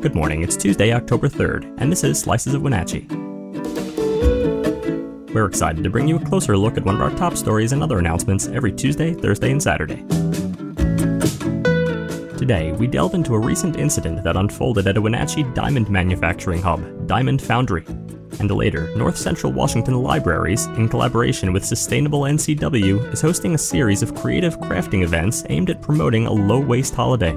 Good morning, it's Tuesday, October 3rd, and this is Slices of Wenatchee. We're excited to bring you a closer look at one of our top stories and other announcements every Tuesday, Thursday, and Saturday. Today, we delve into a recent incident that unfolded at a Wenatchee diamond manufacturing hub, Diamond Foundry. And later, North Central Washington Libraries, in collaboration with Sustainable NCW, is hosting a series of creative crafting events aimed at promoting a low waste holiday.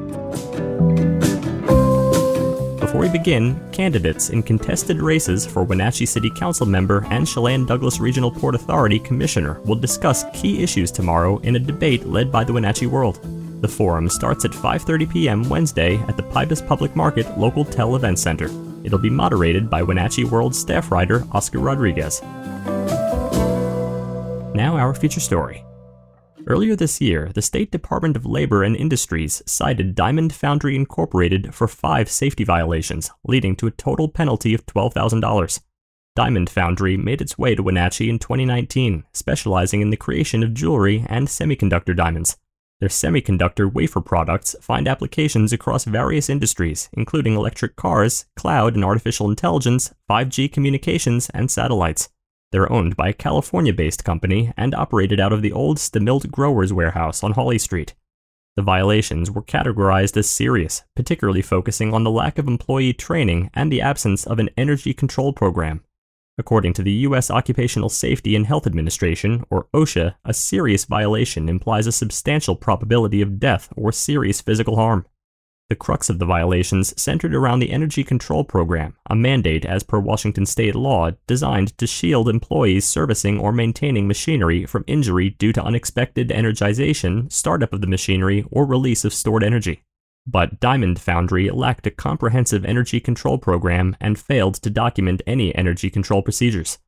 Before we begin, candidates in contested races for Wenatchee City Council member and Chelan Douglas Regional Port Authority Commissioner will discuss key issues tomorrow in a debate led by the Wenatchee World. The forum starts at 5:30 p.m. Wednesday at the Pybus Public Market Local Tel Event Center. It'll be moderated by Wenatchee World staff writer Oscar Rodriguez. Now our feature story. Earlier this year, the State Department of Labor and Industries cited Diamond Foundry Incorporated for five safety violations, leading to a total penalty of $12,000. Diamond Foundry made its way to Wenatchee in 2019, specializing in the creation of jewelry and semiconductor diamonds. Their semiconductor wafer products find applications across various industries, including electric cars, cloud and artificial intelligence, 5G communications, and satellites. They're owned by a California based company and operated out of the old Stemilt Growers warehouse on Hawley Street. The violations were categorized as serious, particularly focusing on the lack of employee training and the absence of an energy control program. According to the U.S. Occupational Safety and Health Administration, or OSHA, a serious violation implies a substantial probability of death or serious physical harm. The crux of the violations centered around the Energy Control Program, a mandate as per Washington state law designed to shield employees servicing or maintaining machinery from injury due to unexpected energization, startup of the machinery, or release of stored energy. But Diamond Foundry lacked a comprehensive energy control program and failed to document any energy control procedures.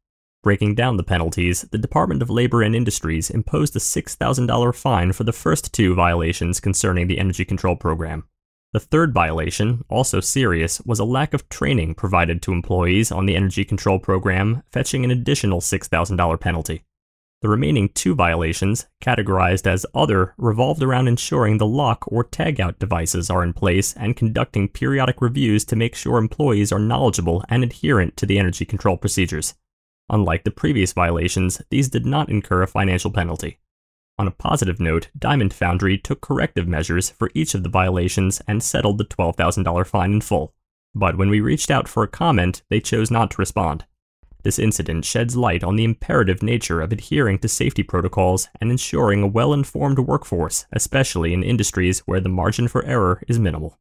Breaking down the penalties, the Department of Labor and Industries imposed a $6,000 fine for the first two violations concerning the energy control program. The third violation, also serious, was a lack of training provided to employees on the energy control program, fetching an additional $6,000 penalty. The remaining two violations, categorized as other, revolved around ensuring the lock or tagout devices are in place and conducting periodic reviews to make sure employees are knowledgeable and adherent to the energy control procedures. Unlike the previous violations, these did not incur a financial penalty. On a positive note, Diamond Foundry took corrective measures for each of the violations and settled the $12,000 fine in full. But when we reached out for a comment, they chose not to respond. This incident sheds light on the imperative nature of adhering to safety protocols and ensuring a well informed workforce, especially in industries where the margin for error is minimal.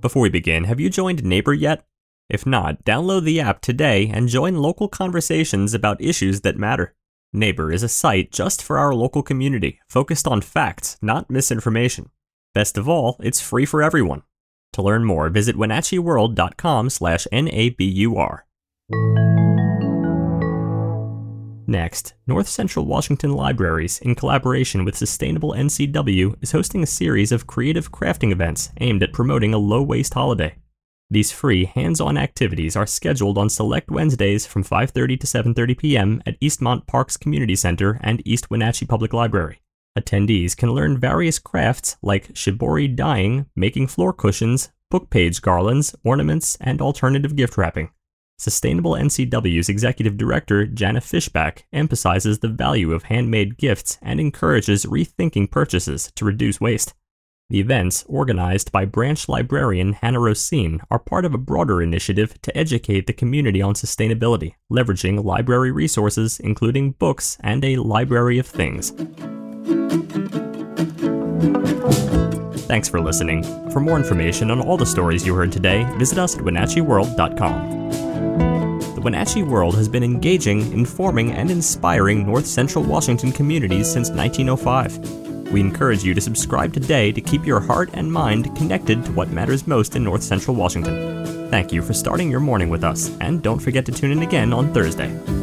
Before we begin, have you joined Nabur yet? If not, download the app today and join local conversations about issues that matter. Nabur is a site just for our local community, focused on facts, not misinformation. Best of all, it's free for everyone. To learn more, visit wenatcheeworld.com slash NABUR. Next, North Central Washington Libraries, in collaboration with Sustainable NCW, is hosting a series of creative crafting events aimed at promoting a low waste holiday. These free, hands-on activities are scheduled on select Wednesdays from 5:30 to 7:30 p.m. at Eastmont Parks Community Center and East Wenatchee Public Library. Attendees can learn various crafts like shibori dyeing, making floor cushions, book page garlands, ornaments, and alternative gift wrapping. Sustainable NCW's executive director, Jana Fishback, emphasizes the value of handmade gifts and encourages rethinking purchases to reduce waste. The events, organized by branch librarian Hannah Rosine, are part of a broader initiative to educate the community on sustainability, leveraging library resources including books and a library of things. Thanks for listening. For more information on all the stories you heard today, visit us at WenatcheeWorld.com. The Wenatchee World has been engaging, informing, and inspiring North Central Washington communities since 1905. We encourage you to subscribe today to keep your heart and mind connected to what matters most in North Central Washington. Thank you for starting your morning with us, and don't forget to tune in again on Thursday.